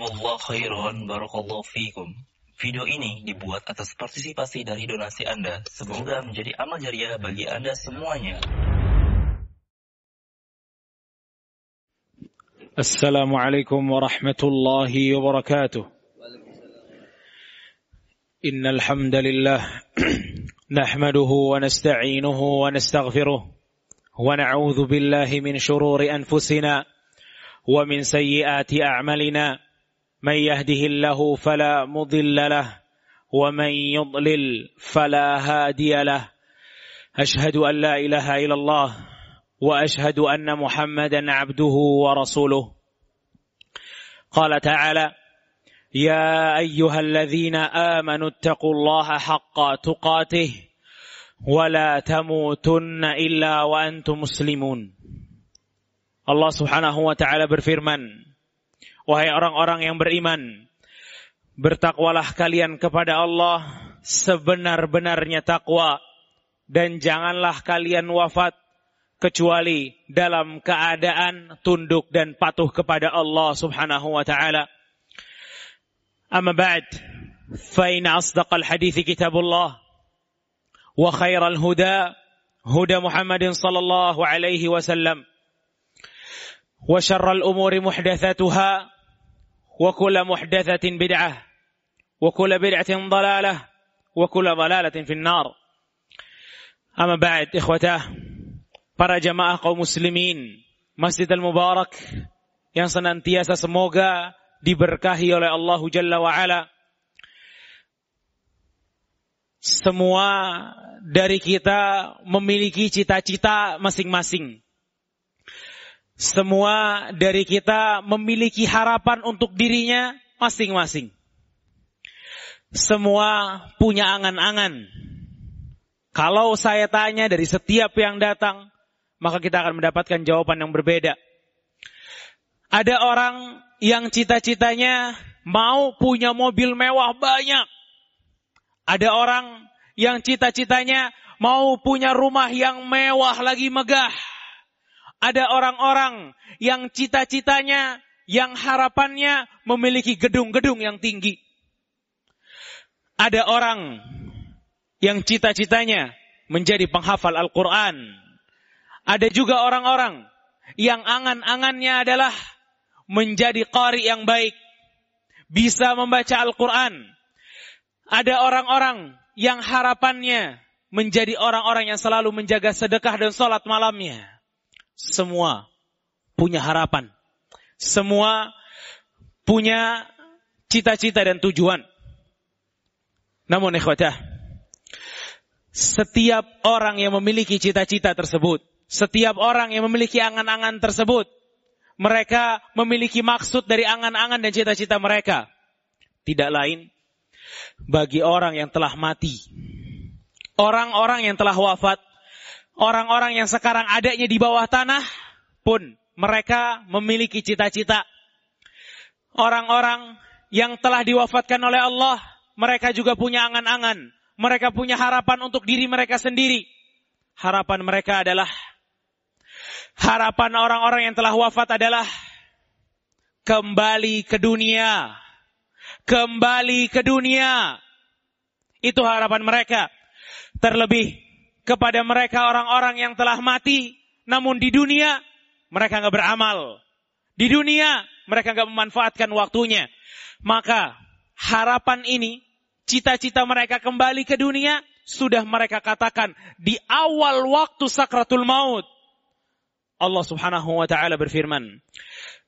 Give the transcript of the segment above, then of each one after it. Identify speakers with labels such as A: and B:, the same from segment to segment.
A: Jazakumullah khairan barakallahu fikum. Video ini dibuat atas partisipasi dari donasi Anda. Semoga menjadi amal jariah bagi Anda semuanya.
B: السلام عليكم ورحمة الله وبركاته إن الحمد لله نحمده ونستعينه ونستغفره ونعوذ بالله من شرور أنفسنا ومن سيئات أعمالنا من يهده الله فلا مضل له ومن يضلل فلا هادي له. أشهد أن لا إله إلا الله وأشهد أن محمدا عبده ورسوله. قال تعالى يا أيها الذين آمنوا اتقوا الله حق تقاته ولا تموتن إلا وأنتم مسلمون. Subhanahu wa taala berfirman Wahai orang-orang yang beriman bertakwalah kalian kepada Allah sebenar-benarnya takwa dan janganlah kalian wafat kecuali dalam keadaan tunduk dan patuh kepada Allah Subhanahu wa taala. Amma ba'd, fa in asdaqal hadits kitabullah wa khairal huda huda Muhammadin sallallahu alaihi wasallam wa kullu muhdatsatin bid'ah wa kullu bid'atin dhalalah wa kullu dhalalatin fin nar. Amma ba'd, ikhwatah para jamaah kaum muslimin Masjid Al-Mubarak yang senantiasa semoga diberkahi oleh Allah Jalla wa ala. Semua dari kita memiliki cita-cita masing-masing. Semua dari kita memiliki harapan untuk dirinya masing-masing. Semua punya angan-angan. Kalau saya tanya dari setiap yang datang, maka kita akan mendapatkan jawaban yang berbeda. Ada orang yang cita-citanya mau punya mobil mewah banyak. Ada orang yang cita-citanya mau punya rumah yang mewah lagi megah. Ada orang-orang yang cita-citanya, yang harapannya memiliki gedung-gedung yang tinggi. Ada orang yang cita-citanya menjadi penghafal Al-Quran. Ada juga orang-orang yang angan-angannya adalah menjadi qari yang baik. Bisa membaca Al-Quran. Ada orang-orang yang harapannya menjadi orang-orang yang selalu menjaga sedekah dan sholat malamnya. Semua punya harapan. Semua punya cita-cita dan tujuan. Namun ikhwatah, setiap orang yang memiliki cita-cita tersebut, setiap orang yang memiliki angan-angan tersebut, mereka memiliki maksud dari angan-angan dan cita-cita mereka. Tidak lain bagi orang yang telah mati. Orang-orang yang telah wafat, orang-orang yang sekarang adanya di bawah tanah pun mereka memiliki cita-cita. Orang-orang yang telah diwafatkan oleh Allah, mereka juga punya angan-angan. Mereka punya harapan untuk diri mereka sendiri. Harapan mereka adalah harapan orang-orang yang telah wafat adalah kembali ke dunia. Kembali ke dunia. Itu harapan mereka. Terlebih kepada mereka orang-orang yang telah mati. Namun di dunia mereka nggak beramal. Di dunia mereka nggak memanfaatkan waktunya. Maka harapan ini, cita-cita mereka kembali ke dunia, sudah mereka katakan di awal waktu sakratul maut. Allah Subhanahu wa taala berfirman,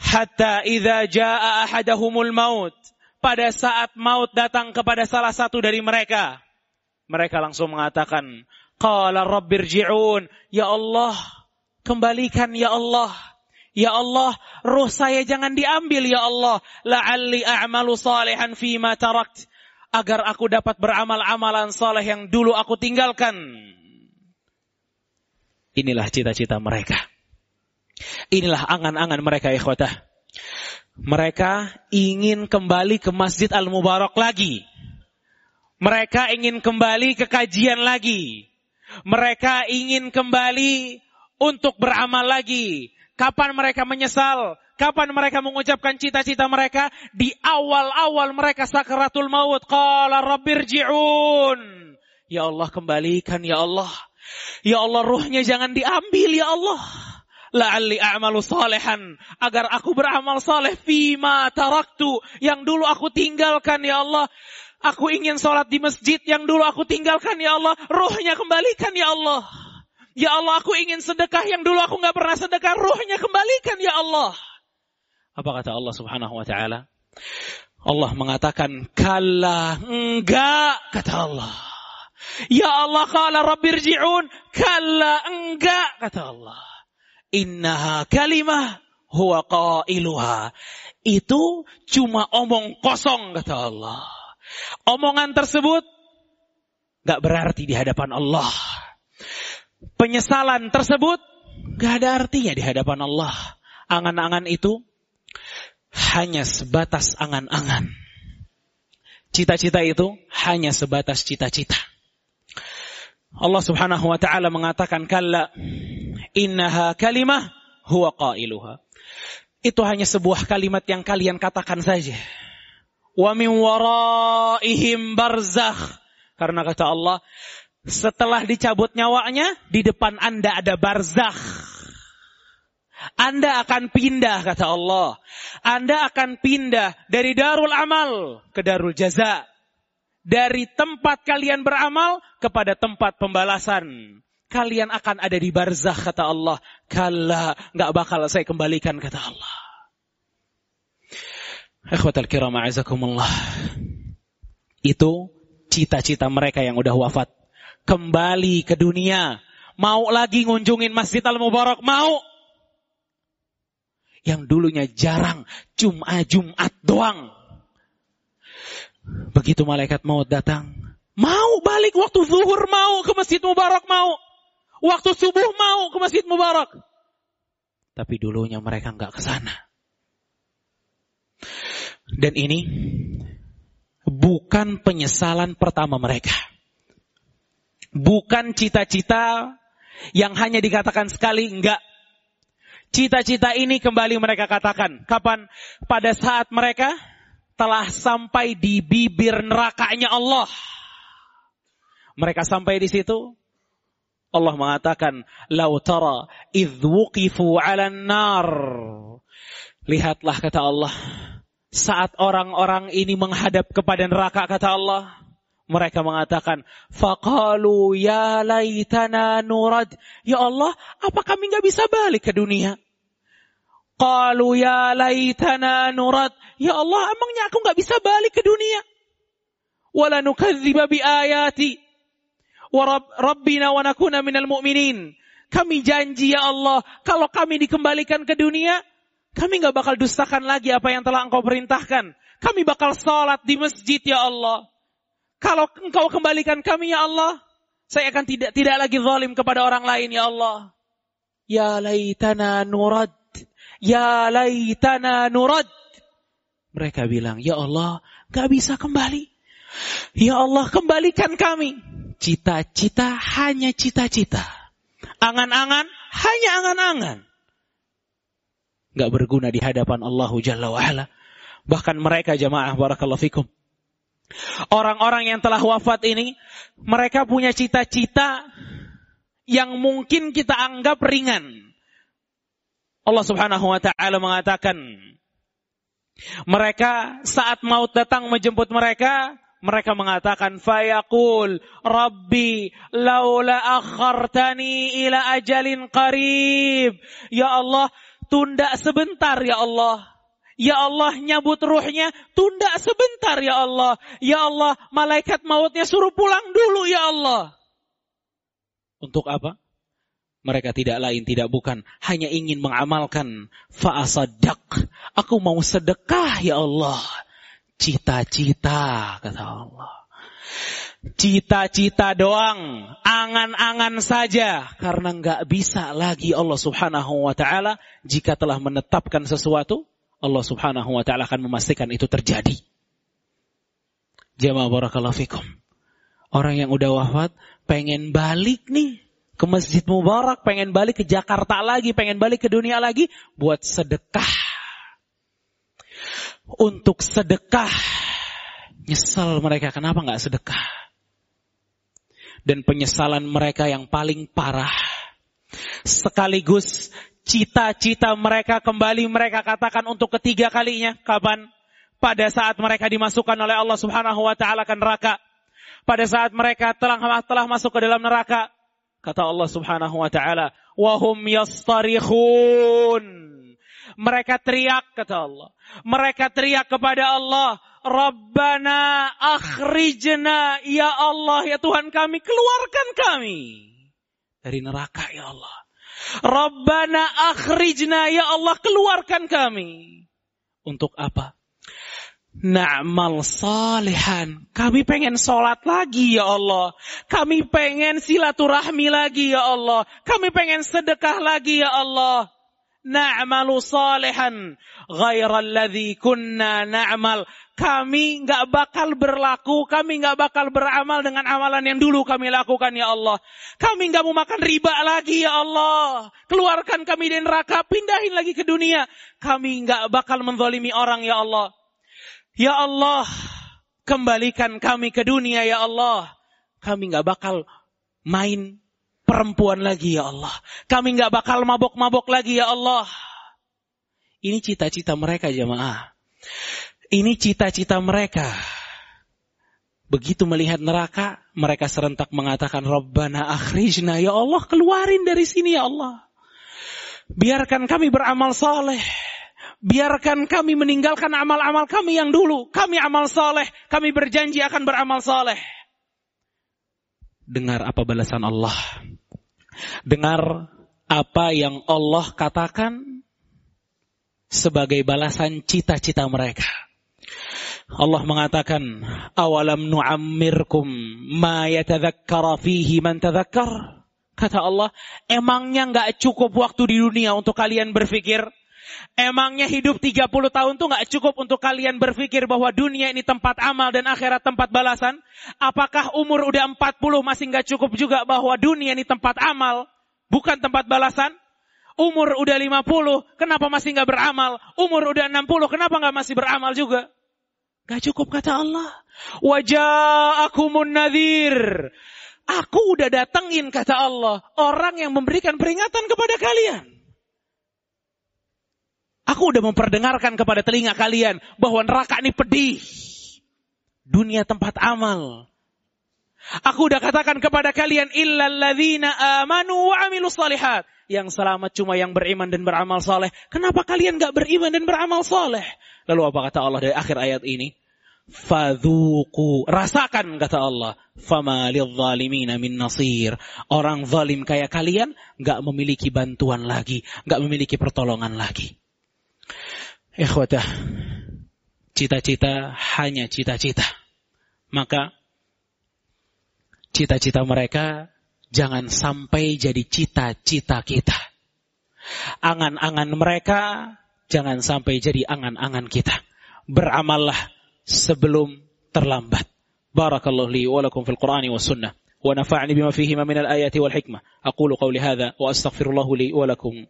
B: "Hatta idza jaa ahadahumul maut." Pada saat maut datang kepada salah satu dari mereka, mereka langsung mengatakan, "Qala rabbirji'un." Ya Allah, kembalikan ya Allah. Ya Allah, ruh saya jangan diambil ya Allah. La'alli a'malu salihan fima tarakt. Agar aku dapat beramal amalan saleh yang dulu aku tinggalkan. Inilah cita-cita mereka. Inilah angan-angan mereka ikhwatah. Mereka ingin kembali ke Masjid Al-Mubarak lagi. Mereka ingin kembali ke kajian lagi. Mereka ingin kembali untuk beramal lagi. Kapan mereka menyesal? Kapan mereka mengucapkan cita-cita mereka? Di awal-awal mereka sakaratul maut. Qala rabbirji'un. Ya Allah kembalikan ya Allah. Ya Allah ruhnya jangan diambil ya Allah. La'alli a'malu salehan. Agar aku beramal saleh. Fima taraktu. Yang dulu aku tinggalkan ya Allah. Aku ingin sholat di masjid yang dulu aku tinggalkan ya Allah. Ruhnya kembalikan ya Allah. Ya Allah aku ingin sedekah yang dulu aku nggak pernah sedekah. Ruhnya kembalikan ya Allah. Apa kata Allah subhanahu wa ta'ala? Allah mengatakan, kalla enggak, kata Allah. Ya Allah, kala rabbirji'un, kalla enggak, kata Allah. Innaha kalimah huwa qailuha. Itu cuma omong kosong, kata Allah. Omongan tersebut gak berarti di hadapan Allah. Penyesalan tersebut gak ada artinya di hadapan Allah. Angan-angan itu hanya sebatas angan-angan. Cita-cita itu hanya sebatas cita-cita. Allah Subhanahu wa taala mengatakan kalla innaha kalimah huwa qailuha. Itu hanya sebuah kalimat yang kalian katakan saja. Wa min waraihim barzakh. Karena kata Allah, setelah dicabut nyawanya, di depan Anda ada barzakh anda akan pindah, kata Allah. Anda akan pindah dari darul amal ke darul jaza. Dari tempat kalian beramal kepada tempat pembalasan. Kalian akan ada di barzah, kata Allah. Kalla, nggak bakal saya kembalikan, kata Allah. Ikhwatal kiram, a'azakumullah. Itu cita-cita mereka yang udah wafat. Kembali ke dunia. Mau lagi ngunjungin Masjid Al-Mubarak? Mau yang dulunya jarang Jumat Jumat doang. Begitu malaikat maut datang, mau balik waktu zuhur mau ke Masjid Mubarak mau. Waktu subuh mau ke Masjid Mubarak. Tapi dulunya mereka nggak ke sana. Dan ini bukan penyesalan pertama mereka. Bukan cita-cita yang hanya dikatakan sekali enggak Cita-cita ini kembali mereka katakan. Kapan? Pada saat mereka telah sampai di bibir nerakanya Allah. Mereka sampai di situ. Allah mengatakan, "Lau tara idh wuqifu 'alan nar." Lihatlah kata Allah, saat orang-orang ini menghadap kepada neraka kata Allah, mereka mengatakan, "Faqalu ya laitana nurad." Ya Allah, apa kami nggak bisa balik ke dunia? Qalu ya laitana nurad. Ya Allah, emangnya aku nggak bisa balik ke dunia? Wala nukadziba bi ayati. Wa rabbina wa nakuna minal mu'minin. Kami janji ya Allah, kalau kami dikembalikan ke dunia, kami nggak bakal dustakan lagi apa yang telah engkau perintahkan. Kami bakal sholat di masjid ya Allah. Kalau engkau kembalikan kami ya Allah, saya akan tidak tidak lagi zalim kepada orang lain ya Allah. Ya laitana nurad. Ya laitana nurad. Mereka bilang, Ya Allah, gak bisa kembali. Ya Allah, kembalikan kami. Cita-cita hanya cita-cita. Angan-angan hanya angan-angan. Gak berguna di hadapan Allah Jalla wa'ala. Bahkan mereka jamaah barakallahu fikum. Orang-orang yang telah wafat ini, mereka punya cita-cita yang mungkin kita anggap ringan. Allah Subhanahu wa taala mengatakan mereka saat maut datang menjemput mereka mereka mengatakan fayaqul rabbi laula akhartani ila ajalin qarib ya Allah tunda sebentar ya Allah Ya Allah nyabut ruhnya, tunda sebentar ya Allah. Ya Allah, malaikat mautnya suruh pulang dulu ya Allah. Untuk apa? Mereka tidak lain, tidak bukan. Hanya ingin mengamalkan. Fa'asadak. Aku mau sedekah ya Allah. Cita-cita, kata Allah. Cita-cita doang. Angan-angan saja. Karena nggak bisa lagi Allah subhanahu wa ta'ala. Jika telah menetapkan sesuatu. Allah subhanahu wa ta'ala akan memastikan itu terjadi. Jamaah barakallahu fikum. Orang yang udah wafat pengen balik nih ke Masjid Mubarak, pengen balik ke Jakarta lagi, pengen balik ke dunia lagi, buat sedekah. untuk sedekah. Nyesal mereka kenapa nggak sedekah? Dan penyesalan mereka yang paling parah. Sekaligus cita-cita mereka kembali mereka katakan untuk ketiga kalinya. Kapan? Pada saat mereka dimasukkan oleh Allah subhanahu wa ta'ala ke neraka. Pada saat mereka telah, telah masuk ke dalam neraka. Kata Allah subhanahu wa ta'ala. Wahum yastarikhun. Mereka teriak kata Allah. Mereka teriak kepada Allah. Rabbana akhrijna ya Allah ya Tuhan kami keluarkan kami dari neraka ya Allah. Rabbana akhrijna ya Allah keluarkan kami. Untuk apa? Na'mal salihan. Kami pengen sholat lagi ya Allah. Kami pengen silaturahmi lagi ya Allah. Kami pengen sedekah lagi ya Allah na'malu salihan ghairal ladzi kunna na'mal. Kami nggak bakal berlaku, kami nggak bakal beramal dengan amalan yang dulu kami lakukan ya Allah. Kami nggak mau makan riba lagi ya Allah. Keluarkan kami dari neraka, pindahin lagi ke dunia. Kami nggak bakal menzalimi orang ya Allah. Ya Allah, kembalikan kami ke dunia ya Allah. Kami nggak bakal main perempuan lagi ya Allah. Kami nggak bakal mabok-mabok lagi ya Allah. Ini cita-cita mereka jemaah. Ini cita-cita mereka. Begitu melihat neraka, mereka serentak mengatakan, Rabbana akhrijna, ya Allah keluarin dari sini ya Allah. Biarkan kami beramal saleh. Biarkan kami meninggalkan amal-amal kami yang dulu. Kami amal saleh. Kami berjanji akan beramal saleh. Dengar apa balasan Allah. Dengar apa yang Allah katakan sebagai balasan cita-cita mereka. Allah mengatakan, "Awalam nu'ammirkum ma yatadhakkara fihi man tadhakkar?" Kata Allah, emangnya nggak cukup waktu di dunia untuk kalian berpikir Emangnya hidup 30 tahun tuh nggak cukup untuk kalian berpikir bahwa dunia ini tempat amal dan akhirat tempat balasan? Apakah umur udah 40 masih nggak cukup juga bahwa dunia ini tempat amal, bukan tempat balasan? Umur udah 50, kenapa masih nggak beramal? Umur udah 60, kenapa nggak masih beramal juga? Gak cukup kata Allah. Wajah aku nadhir. Aku udah datengin kata Allah. Orang yang memberikan peringatan kepada kalian. Aku udah memperdengarkan kepada telinga kalian bahwa neraka ini pedih. Dunia tempat amal. Aku udah katakan kepada kalian illalladzina amanu wa amilu salihat. Yang selamat cuma yang beriman dan beramal soleh. Kenapa kalian gak beriman dan beramal soleh? Lalu apa kata Allah dari akhir ayat ini? Fadhuku. Rasakan kata Allah. Fama zalimina min nasir. Orang zalim kayak kalian gak memiliki bantuan lagi. Gak memiliki pertolongan lagi. Ikhwatah, cita-cita hanya cita-cita. Maka cita-cita mereka jangan sampai jadi cita-cita kita. Angan-angan mereka jangan sampai jadi angan-angan kita. Beramallah sebelum terlambat. Barakallahu li wa lakum fil Qur'ani wa sunnah. ونفعني بما فيهما من الآيات والحكمة أقول قولي هذا وأستغفر الله لي ولكم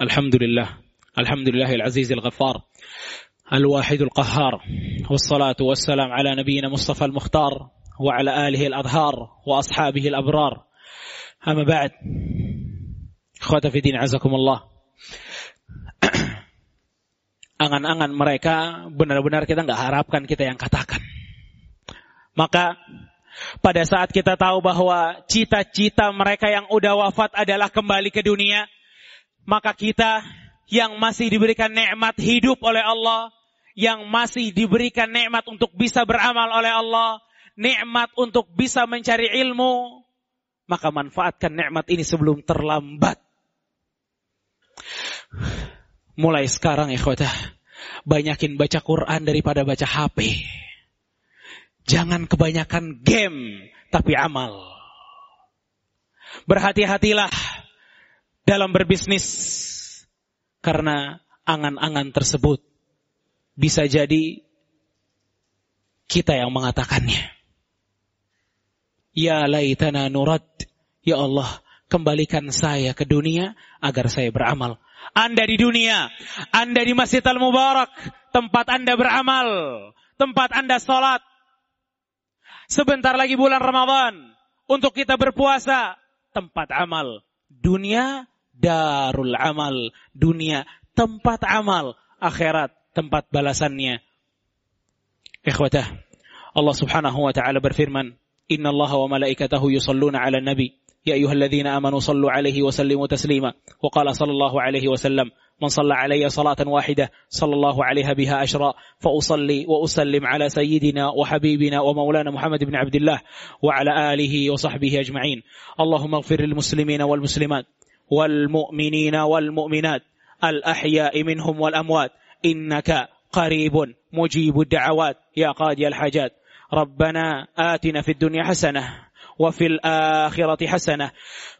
B: الحمد لله الحمد لله العزيز الغفار الواحد القهار والصلاة والسلام على نبينا مصطفى المختار وعلى آله الأظهار وأصحابه الأبرار أما بعد إخوة في دين عزكم الله angan-angan mereka benar-benar kita nggak harapkan kita yang katakan. Maka pada saat kita tahu bahwa cita-cita mereka yang udah wafat adalah kembali ke dunia, maka kita yang masih diberikan nikmat hidup oleh Allah, yang masih diberikan nikmat untuk bisa beramal oleh Allah, nikmat untuk bisa mencari ilmu, maka manfaatkan nikmat ini sebelum terlambat. Mulai sekarang ikhwatah, banyakin baca Quran daripada baca HP. Jangan kebanyakan game, tapi amal. Berhati-hatilah dalam berbisnis karena angan-angan tersebut bisa jadi kita yang mengatakannya. Ya laitana nurad Ya Allah, kembalikan saya ke dunia agar saya beramal. Anda di dunia, Anda di Masjid Al-Mubarak, tempat Anda beramal, tempat Anda sholat. Sebentar lagi bulan Ramadan, untuk kita berpuasa, tempat amal. Dunia, darul amal. Dunia, tempat amal. Akhirat, tempat balasannya. Ikhwatah, Allah subhanahu wa ta'ala berfirman, Inna Allah wa malaikatahu yusalluna ala nabi. يا أيها الذين آمنوا صلوا عليه وسلموا تسليما وقال صلى الله عليه وسلم من صلى علي صلاة واحدة صلى الله عليها بها أشرا فأصلي وأسلم على سيدنا وحبيبنا ومولانا محمد بن عبد الله وعلى آله وصحبه أجمعين اللهم اغفر للمسلمين والمسلمات والمؤمنين والمؤمنات الأحياء منهم والأموات. إنك قريب مجيب الدعوات يا قاضي الحاجات. ربنا آتنا في الدنيا حسنة وفي الآخرة حسنة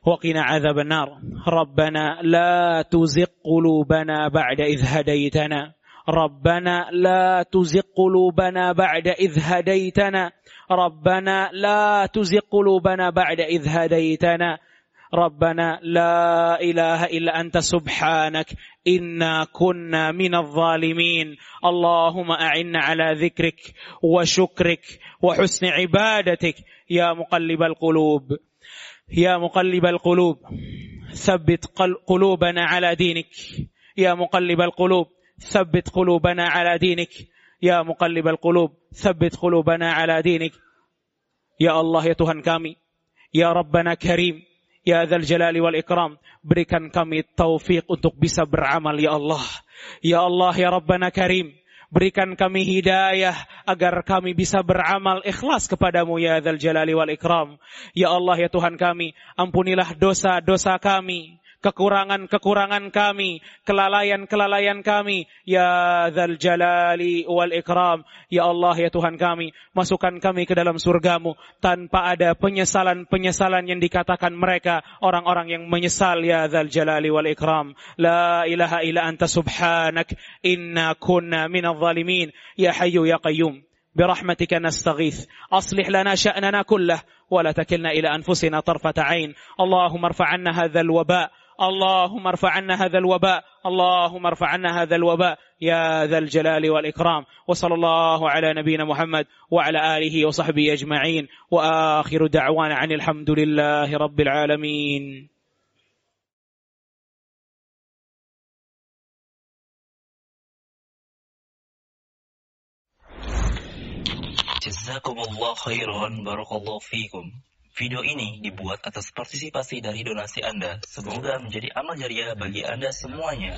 B: وقنا عذاب النار. ربنا لا تزغ قلوبنا بعد إذ هديتنا. ربنا لا تزغ قلوبنا بعد إذ هديتنا. ربنا لا تزغ قلوبنا بعد إذ هديتنا. ربنا لا إله إلا أنت سبحانك إنا كنا من الظالمين. اللهم أعنا على ذكرك وشكرك وحسن عبادتك يا مقلب القلوب. يا مقلب القلوب ثبت قلوبنا على دينك. يا مقلب القلوب ثبت قلوبنا على دينك. يا مقلب القلوب ثبت قلوبنا على دينك. يا الله يا Tuhan kami ya Rabbana Karim Ya Dzal Jalali wal Ikram, berikan kami taufik untuk bisa beramal ya Allah. Ya Allah ya Rabbana Karim, berikan kami hidayah agar kami bisa beramal ikhlas kepadamu ya Dzal Jalali wal Ikram. Ya Allah ya Tuhan kami, ampunilah dosa-dosa kami kekurangan-kekurangan kami, kelalaian-kelalaian kami. Ya Dzal Jalali wal Ikram. Ya Allah, ya Tuhan kami, masukkan kami ke dalam surgamu tanpa ada penyesalan-penyesalan yang dikatakan mereka orang-orang yang menyesal ya Dzal Jalali wal Ikram. La ilaha illa anta subhanak inna kunna minal zalimin. Ya Hayyu ya Qayyum. برحمتك نستغيث أصلح لنا شأننا كله ولا تكلنا إلى أنفسنا طرفة عين اللهم ارفع عنا هذا الوباء اللهم ارفع عنا هذا الوباء اللهم ارفع عنا هذا الوباء يا ذا الجلال والإكرام. وصلى الله على نبينا محمد وعلى آله وصحبه أجمعين. وآخر دعوانا عن الحمد لله رب العالمين.
A: Jazakumullah khairan barakallahu fikum. Video ini dibuat atas partisipasi dari donasi Anda. Semoga menjadi amal jariah bagi Anda semuanya.